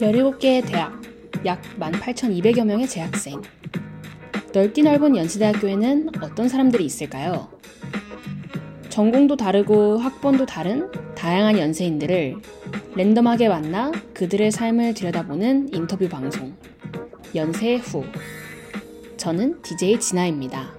열일곱 개의 대학, 약 18,200여 명의 재학생. 넓디 넓은 연세대학교에는 어떤 사람들이 있을까요? 전공도 다르고 학번도 다른 다양한 연세인들을 랜덤하게 만나 그들의 삶을 들여다보는 인터뷰 방송. 연세 후. 저는 DJ 진아입니다.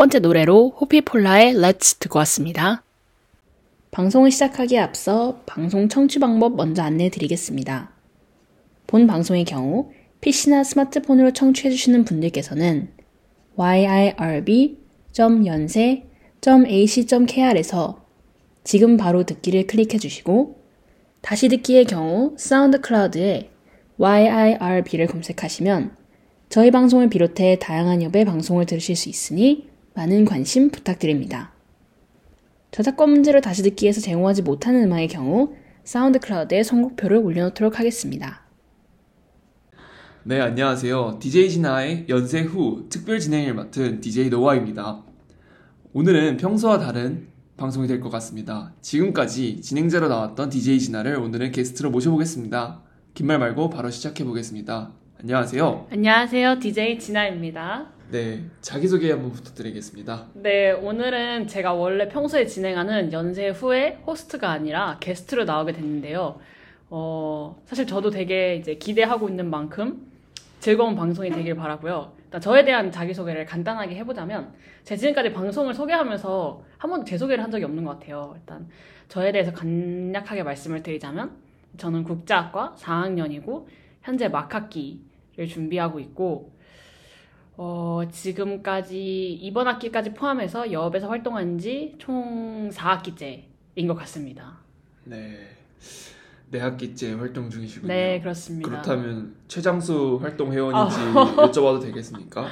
번째 노래로 호피폴라의 Let's 듣고 왔습니다. 방송을 시작하기에 앞서 방송 청취 방법 먼저 안내해 드리겠습니다. 본 방송의 경우 PC나 스마트폰으로 청취해 주시는 분들께서는 yirb.연세.ac.kr에서 지금 바로 듣기를 클릭해 주시고 다시 듣기의 경우 사운드 클라우드에 yirb를 검색하시면 저희 방송을 비롯해 다양한 여배 방송을 들으실 수 있으니 많은 관심 부탁드립니다. 저작권 문제로 다시 듣기에서 제공하지 못하는 음악의 경우 사운드 클라우드에 선곡표를 올려놓도록 하겠습니다. 네, 안녕하세요. DJ 진아의 연세 후 특별 진행을 맡은 DJ 노아입니다. 오늘은 평소와 다른 방송이 될 것 같습니다. 지금까지 진행자로 나왔던 DJ 진아를 오늘은 게스트로 모셔보겠습니다. 긴 말 말고 바로 시작해 보겠습니다. 안녕하세요. 안녕하세요. DJ 진아입니다. 네, 자기소개 한번 부탁드리겠습니다. 네, 오늘은 제가 원래 평소에 진행하는 연세 후에 호스트가 아니라 게스트로 나오게 됐는데요. 어, 사실 저도 되게 이제 기대하고 있는 만큼 즐거운 방송이 되길 바라고요. 일단 저에 대한 자기소개를 간단하게 해보자면 제가 지금까지 방송을 소개하면서 한 번도 제 소개를 한 적이 없는 것 같아요. 일단 저에 대해서 간략하게 말씀을 드리자면 저는 국자학과 4학년이고 현재 막학기를 준비하고 있고 어, 지금까지 이번 학기까지 포함해서 여업에서 활동한 지 총 4학기째인 것 같습니다. 네, 네 학기째 활동 중이시군요. 네, 그렇습니다. 그렇다면 최장수 활동 회원인지 아. 여쭤봐도 되겠습니까?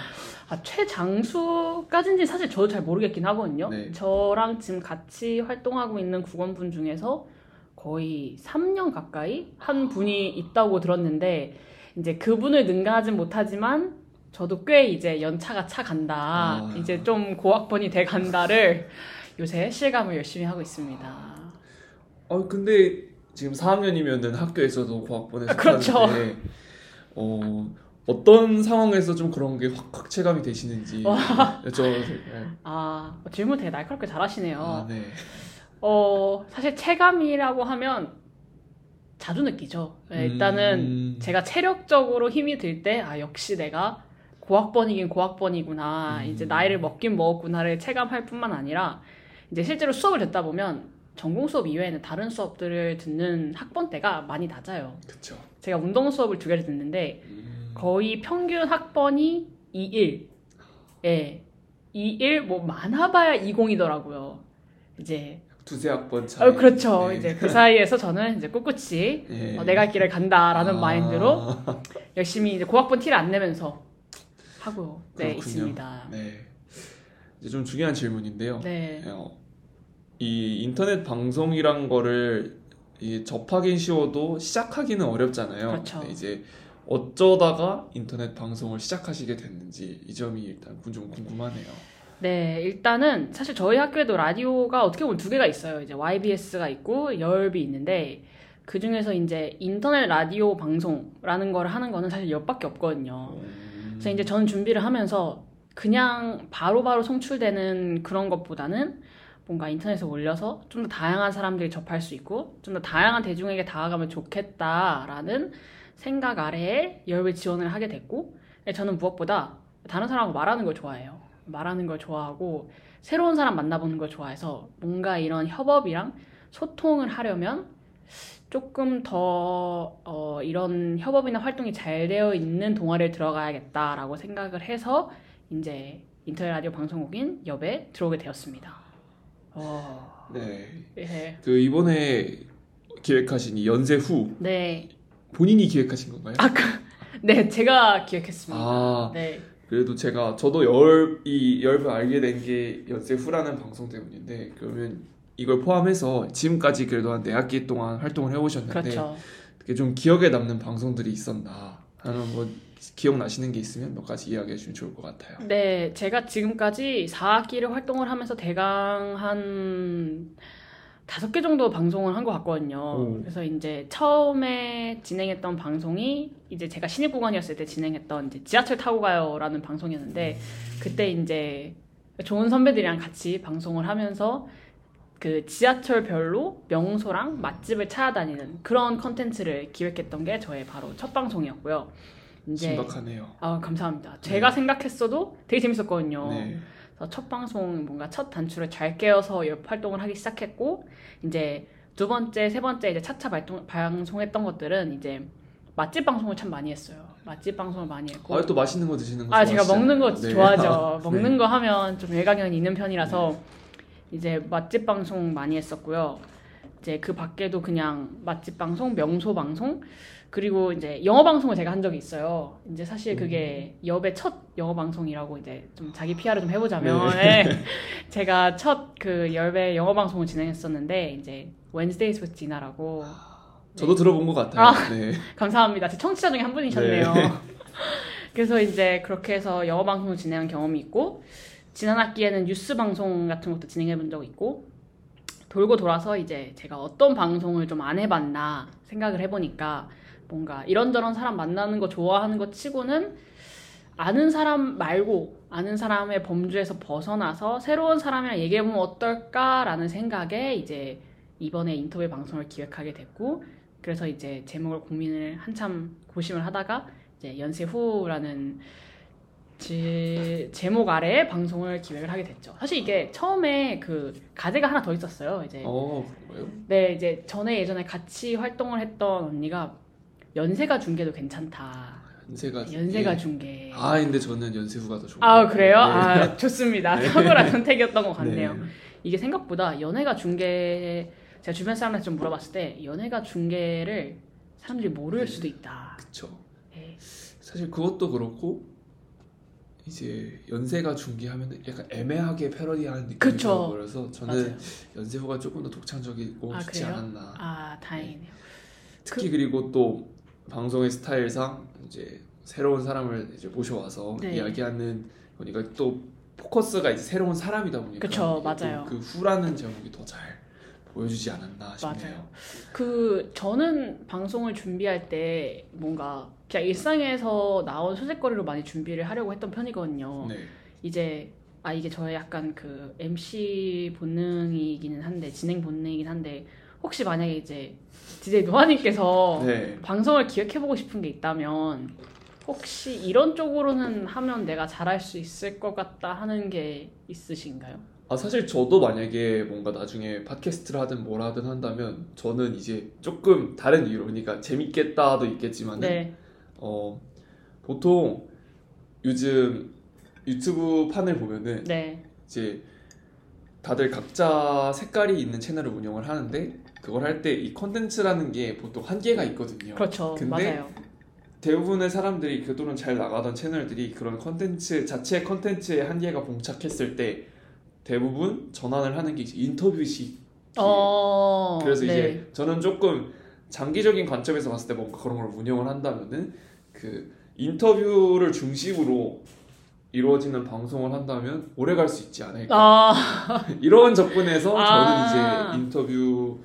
아, 최장수까지인지 사실 저도 잘 모르겠긴 하거든요. 네. 저랑 지금 같이 활동하고 있는 국원분 중에서 거의 3년 가까이 한 분이 있다고 들었는데 이제 그분을 능가하진 못하지만 저도 꽤 이제 연차가 차 간다. 아. 이제 좀 고학번이 돼 간다를 요새 실감을 열심히 하고 있습니다. 어 근데 지금 4학년이면은 학교에서도 고학번에 아, 그렇죠. 어 어떤 상황에서 좀 그런 게 확 확 체감이 되시는지 여쭤봐도 될까요? 아, 질문 되게 날카롭게 잘하시네요. 아 네. 어, 사실 체감이라고 하면 자주 느끼죠. 네, 일단은 음, 제가 체력적으로 힘이 들 때, 아, 역시 내가 고학번이긴 고학번이구나. 음. 이제 나이를 먹긴 먹었구나를 체감할 뿐만 아니라, 이제 실제로 수업을 듣다 보면 전공 수업 이외에는 다른 수업들을 듣는 학번 때가 많이 낮아요. 그쵸. 제가 운동 수업을 두 개를 듣는데, 음, 거의 평균 학번이 21. 예. 21, 뭐, 많아봐야 20이더라고요. 이제, 두세 학번 차이. 어, 그렇죠. 네. 이제 그 사이에서 저는 이제 꿋꿋이 예. 어, 내가 할 길을 간다라는 아, 마인드로 열심히 이제 고학번 티를 안 내면서 하고 네. 있습니다. 네. 이제 좀 중요한 질문인데요. 네. 어, 이 인터넷 방송이란 거를 이 접하긴 쉬워도 시작하기는 어렵잖아요. 그렇죠. 네, 이제 어쩌다가 인터넷 방송을 시작하시게 됐는지 이 점이 일단 좀 궁금하네요. 네, 일단은 사실 저희 학교에도 라디오가 어떻게 보면 두 개가 있어요. 이제 YBS가 있고 열비 있는데 그 중에서 이제 인터넷 라디오 방송라는 걸 하는 거는 사실 열밖에 없거든요. 음, 그래서 이제 전 준비를 하면서 그냥 바로 바로 송출되는 그런 것보다는 뭔가 인터넷에 올려서 좀 더 다양한 사람들이 접할 수 있고 좀 더 다양한 대중에게 다가가면 좋겠다라는 생각 아래에 열배 지원을 하게 됐고 저는 무엇보다 다른 사람하고 말하는 걸 좋아해요. 말하는 걸 좋아하고 새로운 사람 만나보는 걸 좋아해서 뭔가 이런 협업이랑 소통을 하려면 조금 더 어, 이런 협업이나 활동이 잘 되어 있는 동아리에 들어가야겠다라고 생각을 해서 이제 인터넷 라디오 방송국인 엽에 들어오게 되었습니다. 어, 네. 예. 그 이번에 기획하신 이 연세 후 네, 본인이 기획하신 건가요? 아, 그, 네, 제가 기획했습니다. 아, 네. 그래도 제가 저도 열이 열을 알게 된 게 연세 후라는 방송 때문인데 그러면 이걸 포함해서 지금까지 그래도 한네 학기 동안 활동을 해오셨는데 그렇죠. 어떻게 좀 기억에 남는 방송들이 있었나 하는 뭐 기억나시는 게 있으면 몇 가지 이야기해 주면 좋을 것 같아요. 네, 제가 지금까지 4학기를 활동을 하면서 대강 한 다섯 개 정도 방송을 한 것 같거든요. 오. 그래서 이제 처음에 진행했던 방송이 이제 제가 신입 구간이었을 때 진행했던 이제 지하철 타고 가요라는 방송이었는데 그때 이제 좋은 선배들이랑 같이 방송을 하면서 그 지하철별로 명소랑 맛집을 찾아다니는 그런 컨텐츠를 기획했던 게 저의 바로 첫 방송이었고요. 이제 신박하네요. 아 감사합니다. 제가 생각했어도 되게 재밌었거든요. 네. 첫 방송 뭔가 첫 단추를 잘 깨어서 옆 활동을 하기 시작했고 이제 두 번째, 세 번째 이제 차차 발동, 방송했던 것들은 이제 맛집 방송을 참 많이 했어요. 맛집 방송을 많이 했고. 아, 또 맛있는 거 드시는 거아 제가 좋아하시잖아요. 먹는 거 네. 좋아하죠. 네. 먹는 거 하면 좀 일가견이 있는 편이라서 이제 맛집 방송 많이 했었고요. 이제 그 밖에도 그냥 맛집 방송, 명소 방송 그리고 이제 영어 방송을 제가 한 적이 있어요. 이제 사실 그게 여배 첫 영어 방송이라고 이제 좀 자기 PR을 좀 해보자면 네. 제가 첫그 열배 영어 방송을 진행했었는데 이제 Wednesdays with Gina라고 저도 들어본 것 같아요. 네. 감사합니다. 제 청취자 중에 한 분이셨네요. 그래서 이제 그렇게 해서 영어 방송을 진행한 경험이 있고 지난 학기에는 뉴스 방송 같은 것도 진행해 본 적 있고 돌고 돌아서 이제 제가 어떤 방송을 좀 안 해봤나 생각을 해보니까 뭔가 이런저런 사람 만나는 거 좋아하는 것 치고는 아는 사람 말고 아는 사람의 범주에서 벗어나서 새로운 사람이랑 얘기해보면 어떨까라는 생각에 이제 이번에 인터뷰 방송을 기획하게 됐고 그래서 이제 제목을 고민을 한참 고심을 하다가 이제 연세 후라는 지, 제목 아래 방송을 기획을 하게 됐죠. 사실 이게 처음에 그 가제가 하나 더 있었어요. 이제 어, 그런가요? 네 이제 전에 예전에 같이 활동을 했던 언니가 연세가 중계도 괜찮다. 연세가 연세가 예. 중계. 아, 근데 저는 연세 후가 더 좋은 아것 그래요? 네. 아 좋습니다. 탁월한 선택이었던 것 같네요. 네. 이게 생각보다 연예가 중계 제가 주변 사람한테 좀 물어봤을 때 연예가 중계를 사람들이 모를 수도 있다. 네. 사실 그것도 그렇고 이제 연세가 중계하면 약간 애매하게 패러디하는 느낌이 그쵸. 들어서 저는 맞아요. 연세후가 조금 더 독창적이고 아, 좋지 그래요? 않았나. 아 다행이네요. 특히 그 리고 또 방송의 스타일상 이제 새로운 사람을 이제 모셔와서 네. 이야기하는 거니까 또 포커스가 이제 새로운 사람이다 보니까 그쵸, 맞아요. 그 후라는 제목이 더 잘 보여주지 않았나 싶네요. 맞아요. 그 저는 방송을 준비할 때 뭔가 그냥 일상에서 나온 소재거리로 많이 준비를 하려고 했던 편이거든요. 네. 이제 아 이게 저의 약간 그 MC 본능이기는 한데 진행 본능이긴 한데 혹시 만약에 이제 DJ 노아님께서 네. 방송을 기획해보고 싶은 게 있다면 혹시 이런 쪽으로는 하면 내가 잘할 수 있을 것 같다 하는 게 있으신가요? 아 사실 저도 만약에 뭔가 나중에 팟캐스트를 하든 뭘 하든 한다면 저는 이제 조금 다른 이유로 그러니까 재밌겠다도 있겠지만 네, 어 보통 요즘 유튜브 판을 보면은 네, 이제 다들 각자 색깔이 있는 채널을 운영을 하는데 그걸 할 때 이 컨텐츠라는 게 보통 한계가 있거든요. 그렇죠, 근데 맞아요. 대부분의 사람들이 그동안 잘 나가던 채널들이 그런 컨텐츠 자체 컨텐츠의 한계가 봉착했을 때 대부분 전환을 하는 게 인터뷰식. 어, 그래서 네. 이제 저는 조금 장기적인 관점에서 봤을 때 뭔가 그런 걸 운영을 한다면은 그 인터뷰를 중심으로 이루어지는 방송을 한다면 오래 갈 수 있지 않을까. 아, 이런 접근에서 아. 저는 이제 인터뷰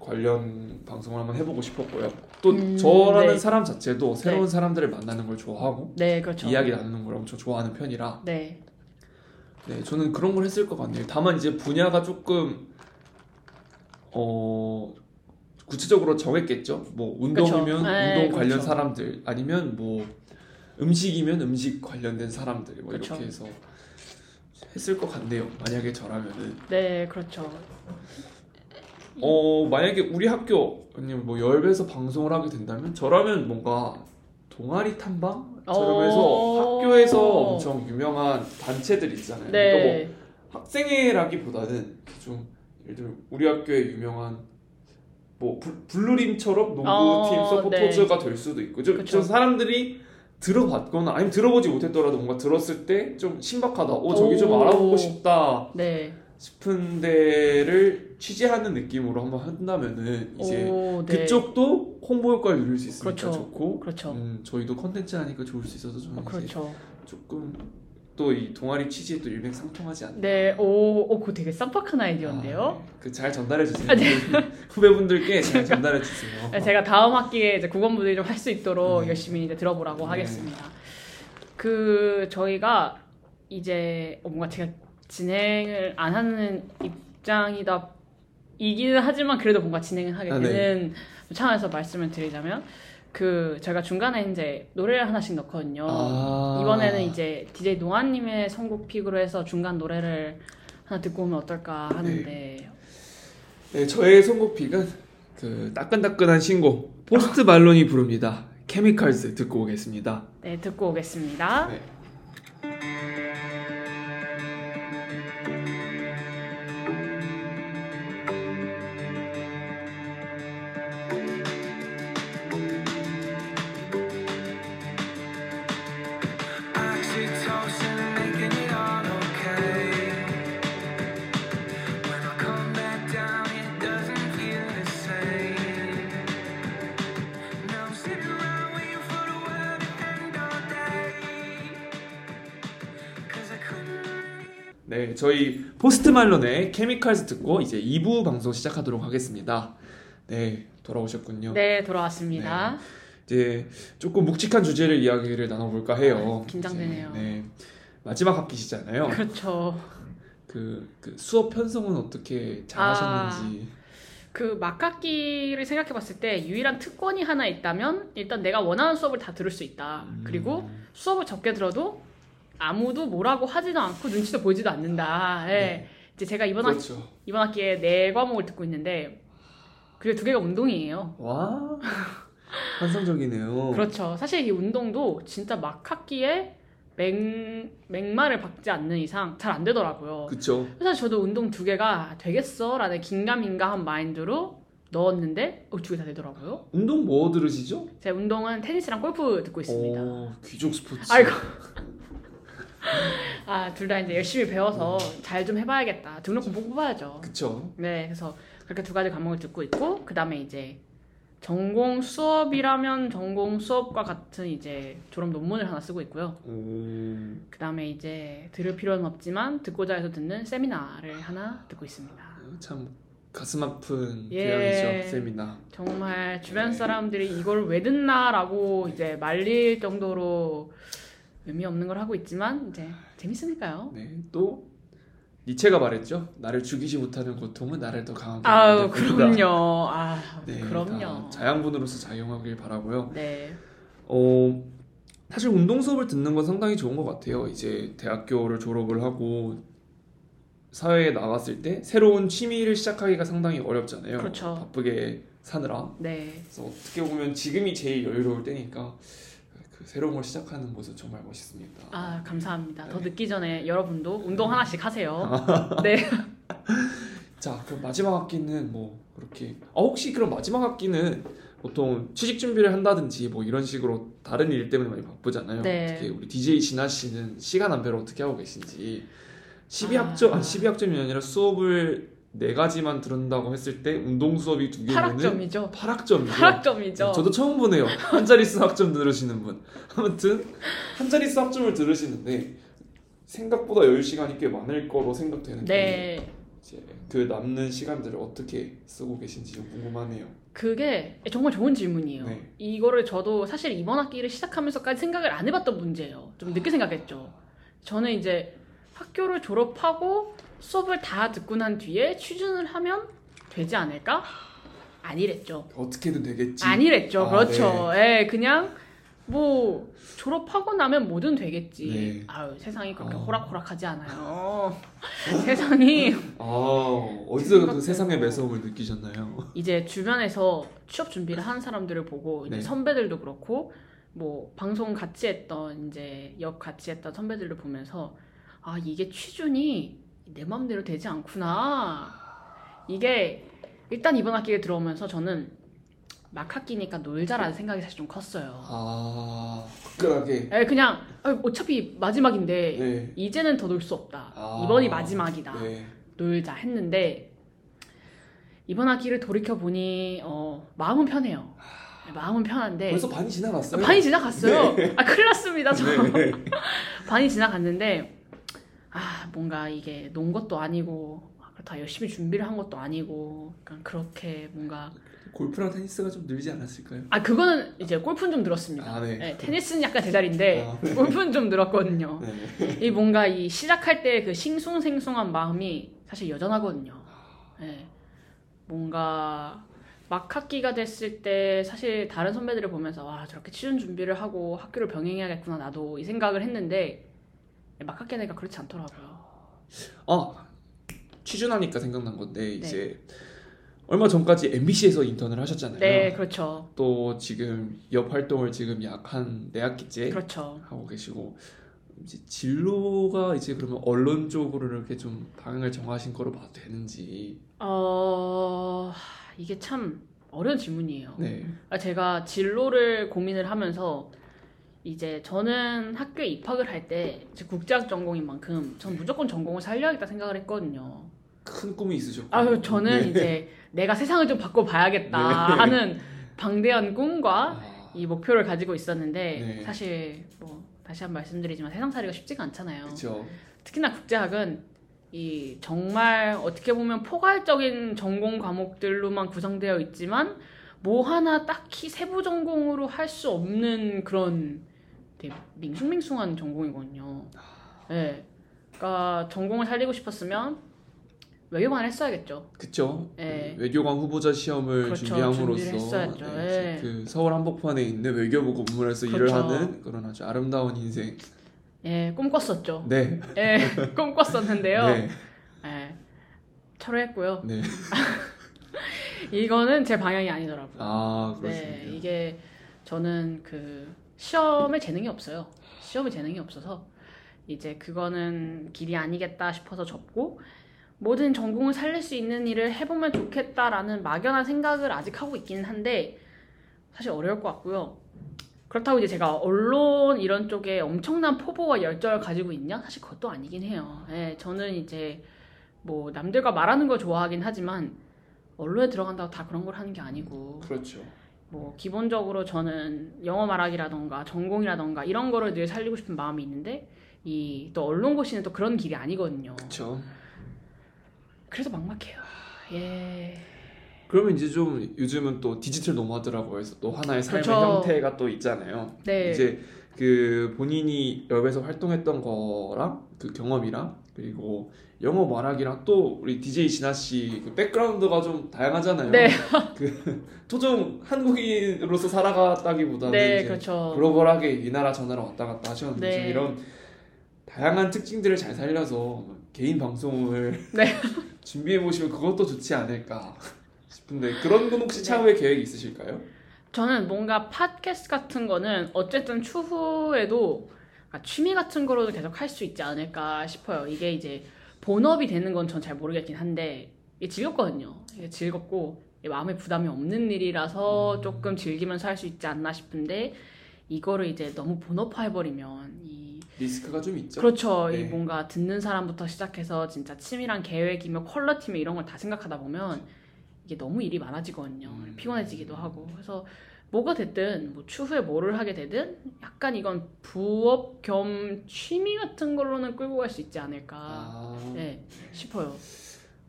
관련 방송을 한번 해보고 싶었고요. 또 음, 저라는 네. 사람 자체도 새로운 사람들을 만나는 걸 좋아하고 네, 그렇죠. 이야기 나누는 걸 엄청 좋아하는 편이라 네, 네 저는 그런 걸 했을 것 같네요. 다만 이제 분야가 조금 어 구체적으로 정했겠죠. 뭐 운동이면 그쵸. 네, 운동 관련 그렇죠. 사람들 아니면 뭐 음식이면 음식 관련된 사람들 뭐 그쵸. 이렇게 해서 했을 것 같네요. 만약에 저라면은. 네, 그렇죠. 어 만약에 우리 학교 아니면 뭐 열배에서 방송을 하게 된다면 저라면 뭔가 동아리 탐방 처럼 해서 어. 학교에서 엄청 유명한 단체들 있잖아요. 그러니까 뭐 네, 학생회라기보다는 좀 예를 들어 우리 학교에 유명한 뭐 블- 블루림처럼 농구팀 어, 서포터즈가 될 수도 있고 좀. 좀 사람들이 들어봤거나 아니면 들어보지 못했더라도 뭔가 들었을 때 좀 신박하다. 어 저기 좀 오. 알아보고 싶다 네. 싶은 데를 취재하는 느낌으로 한번 한다면은 이제 오, 네. 그쪽도 홍보 효과를 누릴 수 있으니까 그렇죠. 좋고 그렇죠. 음, 저희도 컨텐츠 하니까 좋을 수 있어서 저는 어, 그렇죠. 조금 또 이 동아리 취지에 또 일맥상통하지 않나. 네, 오, 오, 그거 되게 쌈박한 아이디어인데요. 그잘 전달해 주세요. 아, 네. 후배분들께 잘 전달해 주세요. 네, 제가 다음 학기에 이제 국원분들이 좀 할 수 있도록 네. 열심히 이제 들어보라고 네. 하겠습니다. 그 저희가 이제 어, 뭔가 제가 진행을 안 하는 입장이다 이기는 하지만 그래도 뭔가 진행을 하게 아, 네. 되는 차원에서 말씀을 드리자면 그 저희가 중간에 이제 노래를 하나씩 넣거든요. 아. 이번에는 이제 DJ 노아님의 선곡 픽으로 해서 중간 노래를 하나 듣고 오면 어떨까 하는데 네, 저의 선곡 픽은 그 따끈따끈한 신곡 포스트 말론이 부릅니다. 케미칼스 듣고 오겠습니다. 네 듣고 오겠습니다. 네. 네, 저희 포스트 말론의 케미칼스 듣고 이제 2부 방송 시작하도록 하겠습니다. 네, 돌아오셨군요. 네 돌아왔습니다. 이제 조금 묵직한 주제를 이야기를 나눠볼까 해요. 아, 긴장되네요. 이제, 네, 마지막 학기시잖아요. 그렇죠. 그, 그 수업 편성은 어떻게 잘 아. 하셨는지. 그 막학기를 생각해봤을 때 유일한 특권이 하나 있다면 일단 내가 원하는 수업을 다 들을 수 있다. 음. 그리고 수업을 적게 들어도 아무도 뭐라고 하지도 않고 눈치도 보이지도 않는다. 예. 네. 이제 제가 이번 학 그렇죠. 이번 학기에 네 과목을 듣고 있는데 그게 두 개가 운동이에요. 와, 환상적이네요. 그렇죠. 사실 이 운동도 진짜 막 학기에 맹 맹마를 박지 않는 이상 잘 안 되더라고요. 그쵸. 그래서 저도 운동 두 개가 되겠어 라는 긴가민가한 마인드로 넣었는데 어, 두개 다 되더라고요. 운동 뭐 들으시죠? 제 운동은 테니스랑 골프 듣고 있습니다. 오, 귀족 스포츠. 아이고. 아, 둘 다 이제 열심히 배워서 잘 좀 해봐야겠다. 등록금 꼭 뽑아야죠. 그쵸. 네, 그래서 그렇게 두 가지 과목을 듣고 있고, 그 다음에 이제 전공 수업이라면 전공 수업과 같은 이제 졸업 논문을 하나 쓰고 있고요. 오, 그 다음에 이제 들을 필요는 없지만 듣고자 해서 듣는 세미나를 하나 듣고 있습니다. 참 가슴 아픈 예. 교양이죠, 세미나. 정말 주변 네. 사람들이 이걸 왜 듣나라고 이제 말릴 정도로 의미 없는 걸 하고 있지만 이제 재밌으니까요. 네, 또 니체가 말했죠. 나를 죽이지 못하는 고통은 나를 더 강하게 만든다. 그럼요. 아 네, 그럼요. 다 자양분으로서 작용하길 바라고요. 네. 어, 사실 운동 수업을 듣는 건 상당히 좋은 것 같아요. 이제 대학교를 졸업을 하고 사회에 나갔을 때 새로운 취미를 시작하기가 상당히 어렵잖아요. 그렇죠. 바쁘게 사느라. 네. 그래서 어떻게 보면 지금이 제일 여유로울 때니까 그 새로운 걸 시작하는 것은 정말 멋있습니다. 아 감사합니다. 더 네. 늦기 전에 여러분도 운동 하나씩 하세요. 네. 자, 그럼 마지막 학기는 뭐 그렇게 아 혹시 그럼 마지막 학기는 보통 취직 준비를 한다든지 뭐 이런 식으로 다른 일 때문에 많이 바쁘잖아요. 네. 특히 우리 DJ 진아 씨는 시간 안배를 어떻게 하고 계신지 12학점 아. 아 12학점이 아니라 수업을 네 가지만 들은다고 했을 때 운동 수업이 두 개면은 8학점이죠. 8학점이죠. 8학점이죠. 저도 처음 보네요. 한 자릿수 학점 들으시는 분. 아무튼 한 자릿수 학점을 들으시는데 생각보다 여유 시간이 꽤 많을 거로 생각되는데 네. 이제 그 남는 시간들을 어떻게 쓰고 계신지 좀 궁금하네요. 그게 정말 좋은 질문이에요. 네. 이거를 저도 사실 이번 학기를 시작하면서까지 생각을 안 해봤던 문제예요. 좀 늦게 생각했죠. 저는 이제 학교를 졸업하고 수업을 다 듣고 난 뒤에 취준을 하면 되지 않을까? 아니랬죠. 어떻게든 되겠지. 아니랬죠. 아, 그렇죠. 예, 그냥 뭐 졸업하고 나면 뭐든 되겠지. 네. 아유, 세상이 그렇게 어. 호락호락하지 않아요. 세상이 아 어디서 그 세상의 매서움을 느끼셨나요? 이제 주변에서 취업 준비를 하는 사람들을 보고 이제 네. 선배들도 그렇고 뭐 방송 같이 했던 이제 역 같이 했던 선배들을 보면서 아 이게 취준이 내 마음대로 되지 않구나 이게 일단 이번 학기에 들어오면서 저는 막 학기니까 놀자라는 생각이 사실 좀 컸어요. 아 화끈하게. 예, 그냥 아, 어차피 마지막인데 네. 이제는 더 놀 수 없다. 아. 이번이 마지막이다. 네. 놀자 했는데 이번 학기를 돌이켜 보니 어, 마음은 편해요. 네, 마음은 편한데 벌써 반이 지나갔어요. 반이 지나갔어요. 아 큰일 났습니다. 저 네. 반이 지나갔는데 아 뭔가 이게 논 것도 아니고 다 열심히 준비를 한 것도 아니고 약간 그렇게 뭔가 골프랑 테니스가 좀 늘지 않았을까요? 아 그거는 이제 골프는 좀 늘었습니다. 아, 네. 네, 테니스는 약간 제자리인데 아, 골프는 좀 늘었거든요. 네. 이 뭔가 이 시작할 때 그 싱숭생숭한 마음이 사실 여전하거든요. 네. 뭔가 막 학기가 됐을 때 사실 다른 선배들을 보면서 와 저렇게 취준 준비를 하고 학교를 병행해야겠구나 나도 이 생각을 했는데 막 학기 되니까 그렇지 않더라고요. 아 취준하니까 생각난 건데 이제 얼마 전까지 MBC에서 인턴을 하셨잖아요. 네, 그렇죠. 또 지금 옆 활동을 지금 약 한 네 학기째 그렇죠. 하고 계시고 이제 진로가 이제 그러면 언론 쪽으로 이렇게 좀 방향을 정하신 거로 봐도 되는지. 어 이게 참 어려운 질문이에요. 네. 아, 제가 진로를 고민을 하면서 이제 저는 학교에 입학을 할 때 국제학 전공인 만큼 전 무조건 전공을 살려야겠다 생각을 했거든요. 큰 꿈이 있으셨고. 아유 저는 네. 이제 내가 세상을 좀 바꿔봐야겠다 네. 하는 방대한 꿈과 아, 이 목표를 가지고 있었는데 네. 사실 뭐 다시 한 번 말씀드리지만 세상 살이가 쉽지가 않잖아요. 그렇죠. 특히나 국제학은 이 정말 어떻게 보면 포괄적인 전공 과목들로만 구성되어 있지만 뭐 하나 딱히 세부 전공으로 할 수 없는 그런 되게 밍숭밍숭한 전공이거든요. 네. 그러니까 전공을 살리고 싶었으면 외교만 했어야겠죠. 그쵸. 네. 그 외교관 후보자 시험을 그렇죠. 준비함으로써. 네, 네. 그 서울 한복판에 있는 외교부 건물에서 일을 그렇죠. 하는 그런 아주 아름다운 인생. 예, 꿈꿨었죠. 네. 예, 꿈꿨었는데요. 네. 예, 철회했고요. 네. 이거는 제 방향이 아니더라고요. 아 네, 그러시군요. 이게 저는 그 시험에 재능이 없어요. 시험에 재능이 없어서 이제 그거는 길이 아니겠다 싶어서 접고 모든 전공을 살릴 수 있는 일을 해보면 좋겠다라는 막연한 생각을 아직 하고 있기는 한데 사실 어려울 것 같고요. 그렇다고 이제 제가 언론 이런 쪽에 엄청난 포부와 열정을 가지고 있냐? 사실 그것도 아니긴 해요. 예, 저는 이제 뭐 남들과 말하는 걸 좋아하긴 하지만 언론에 들어간다고 다 그런 걸 하는 게 아니고 그렇죠. 뭐 기본적으로 저는 영어 말하기라던가 전공이라던가 이런 거를 늘 살리고 싶은 마음이 있는데 이 또 언론고시는 또 그런 길이 아니거든요. 그렇죠. 그래서 막막해요. 예. 그러면 이제 좀 요즘은 또 디지털 노마드라고 해서 또 하나의 삶의 그렇죠. 형태가 또 있잖아요. 네. 이제 그 본인이 엽에서 활동했던 거랑 그 경험이랑 그리고 영어 말하기랑 또 우리 DJ 진아 씨그 백그라운드가 좀 다양하잖아요. 네. 그 토종 한국인으로서 살아갔다기보다는 네, 그렇죠. 글로벌하게 이 나라 저 나라 왔다 갔다 하셨는데 네. 좀 이런 다양한 특징들을 잘 살려서 개인 방송을 네. 준비해 보시면 그것도 좋지 않을까 싶은데 그런 건 혹시 네. 차후에 계획 있으실까요? 저는 뭔가 팟캐스트 같은 거는 어쨌든 추후에도 그러니까 취미 같은 거로도 계속 할 수 있지 않을까 싶어요. 이게 이제 본업이 되는 건 전 잘 모르겠긴 한데 이게 즐겁거든요. 이게 즐겁고 이게 마음에 부담이 없는 일이라서 조금 즐기면서 할 수 있지 않나 싶은데 이거를 이제 너무 본업화해버리면 이 리스크가 좀 있죠. 그렇죠. 이 네. 뭔가 듣는 사람부터 시작해서 진짜 취미랑 계획이며 퀄러티며 이런 걸 다 생각하다 보면 이게 너무 일이 많아지거든요. 음. 피곤해지기도 하고. 그래서 뭐가 됐든 뭐 추후에 뭐를 하게 되든 약간 이건 부업 겸 취미 같은 걸로는 끌고 갈 수 있지 않을까 아 네, 싶어요.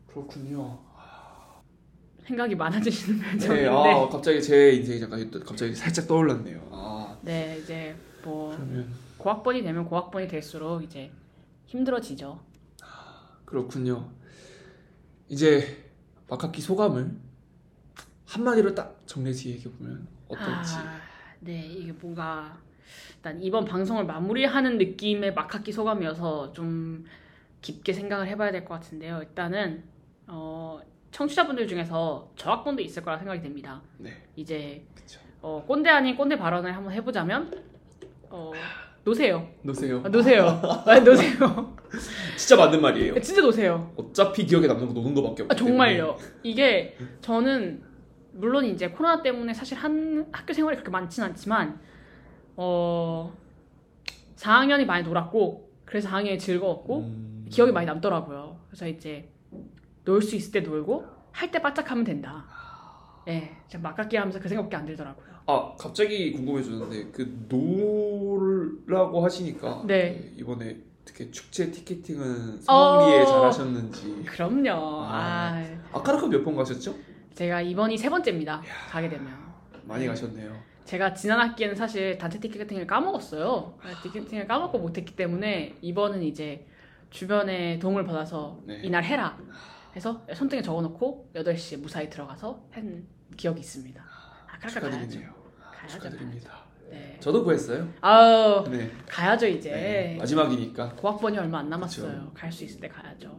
그렇군요. 생각이 많아지시는 네, 편인데 아 갑자기 제 인생이 잠깐 또 갑자기 살짝 떠올랐네요. 아 네, 이제 뭐 그러면 고학번이 되면 고학번이 될수록 이제 힘들어지죠. 그렇군요. 이제 막학기 소감을 한마디로 딱 정리해서 얘기해 보면 어떨지. 아, 네, 이게 뭔가 일단 이번 방송을 마무리하는 느낌의 막학기 소감이어서 좀 깊게 생각을 해봐야 될 것 같은데요. 일단은 어, 청취자분들 중에서 저학번도 있을 거라 생각이 됩니다. 네, 이제. 어, 꼰대 아닌 꼰대 발언을 한번 해보자면 어, 노세요. 놓으세요. 아, 노세요. 아, 노세요. 진짜 맞는 말이에요. 진짜 노세요. 어차피 기억에 남는 거 노는 거밖에 없기 아, 정말요. 이게 저는 물론 이제 코로나 때문에 사실 한 학교 생활이 그렇게 많진 않지만 어 4학년이 많이 놀았고 그래서 4학년이 즐거웠고 음, 기억이 많이 남더라고요. 그래서 이제 놀 수 있을 때 놀고 할 때 바짝하면 된다. 예, 제가 막깎기 하면서 그 생각밖에 안 들더라고요. 아 갑자기 궁금해졌는데 그 노라고 하시니까 네. 이번에 특히 축제 티켓팅은 성황리에 어. 잘하셨는지 그럼요. 아. 아, 아까르카 몇 번 가셨죠? 제가 이번이 세 번째입니다. 가게 되면. 많이 가셨네요. 제가 지난 학기에는 사실 단체 티켓팅을 까먹었어요. 티켓팅을 까먹고 못했기 때문에 이번은 이제 주변에 도움을 받아서 네. 이날 해라 해서 손등에 적어놓고 8시에 무사히 들어가서 한 기억이 있습니다. 아, 그러니까 가야죠. 축하드리네요. 가야죠. 축하드립니다. 가야죠. 네. 저도 구했어요. 아우 네. 가야죠 이제. 네. 마지막이니까. 고학번이 얼마 안 남았어요. 갈 수 있을 때 가야죠.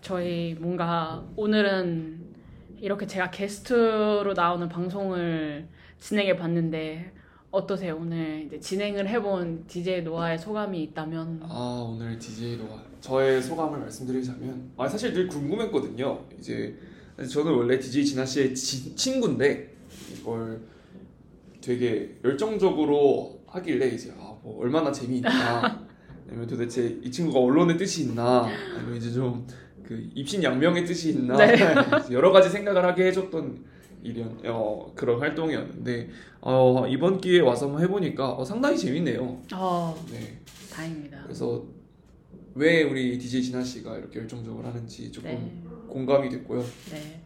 저희 뭔가 오늘은 이렇게 제가 게스트로 나오는 방송을 진행해 봤는데 어떠세요? 오늘 이제 진행을 해본 DJ 노아의 소감이 있다면 아 오늘 DJ로가 저의 소감을 말씀드리자면 아 사실 늘 궁금했거든요. 이제 저는 원래 DJ 진아 씨의 지- 친구인데 이걸 되게 열정적으로 하길래 이제 아, 뭐 얼마나 재미있나 아니면 도대체 이 친구가 언론의 뜻이 있나 아니면 이제 좀 그 입신양명의 뜻이 있나 네. 여러 가지 생각을 하게 해줬던 일이었 어, 그런 활동이었는데 어, 이번 기회에 와서 한번 해보니까 어, 상당히 재밌네요. 어 네. 다행입니다. 그래서 왜 우리 DJ 진아 씨가 이렇게 열정적으로 하는지 조금 네, 공감이 됐고요. 네,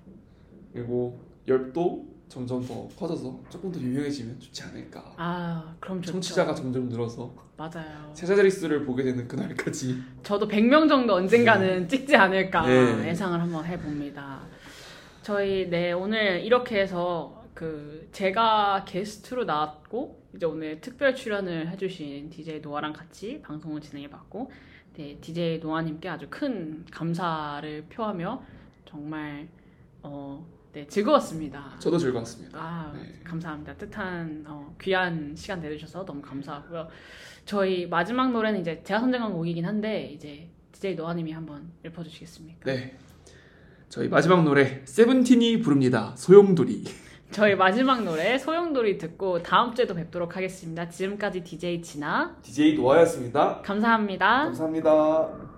그리고 열도 점점 더 커져서 조금 더 유명해지면 좋지 않을까. 아 그럼 좋죠. 청취자가 점점 늘어서 맞아요. 세자리 수를 보게 되는 그날까지. 저도 100명 정도 언젠가는 찍지 않을까 네. 예상을 한번 해봅니다. 저희 네 오늘 이렇게 해서 그 제가 게스트로 나왔고 이제 오늘 특별 출연을 해주신 DJ 노아랑 같이 방송을 진행해봤고 네, DJ 노아님께 아주 큰 감사를 표하며 정말 어, 네, 즐거웠습니다. 저도 즐거웠습니다. 아, 네. 감사합니다. 뜻한 어, 귀한 시간 내주셔서 너무 감사하고요. 저희 마지막 노래는 이제 제가 선정한 곡이긴 한데 이제 DJ 노아님이 한번 읊어주시겠습니까? 네. 저희 마지막 노래 세븐틴이 부릅니다. 소용돌이. 저희 마지막 노래 소용돌이 듣고 다음 주에도 뵙도록 하겠습니다. 지금까지 DJ 진아 DJ 노아였습니다. 감사합니다. 감사합니다.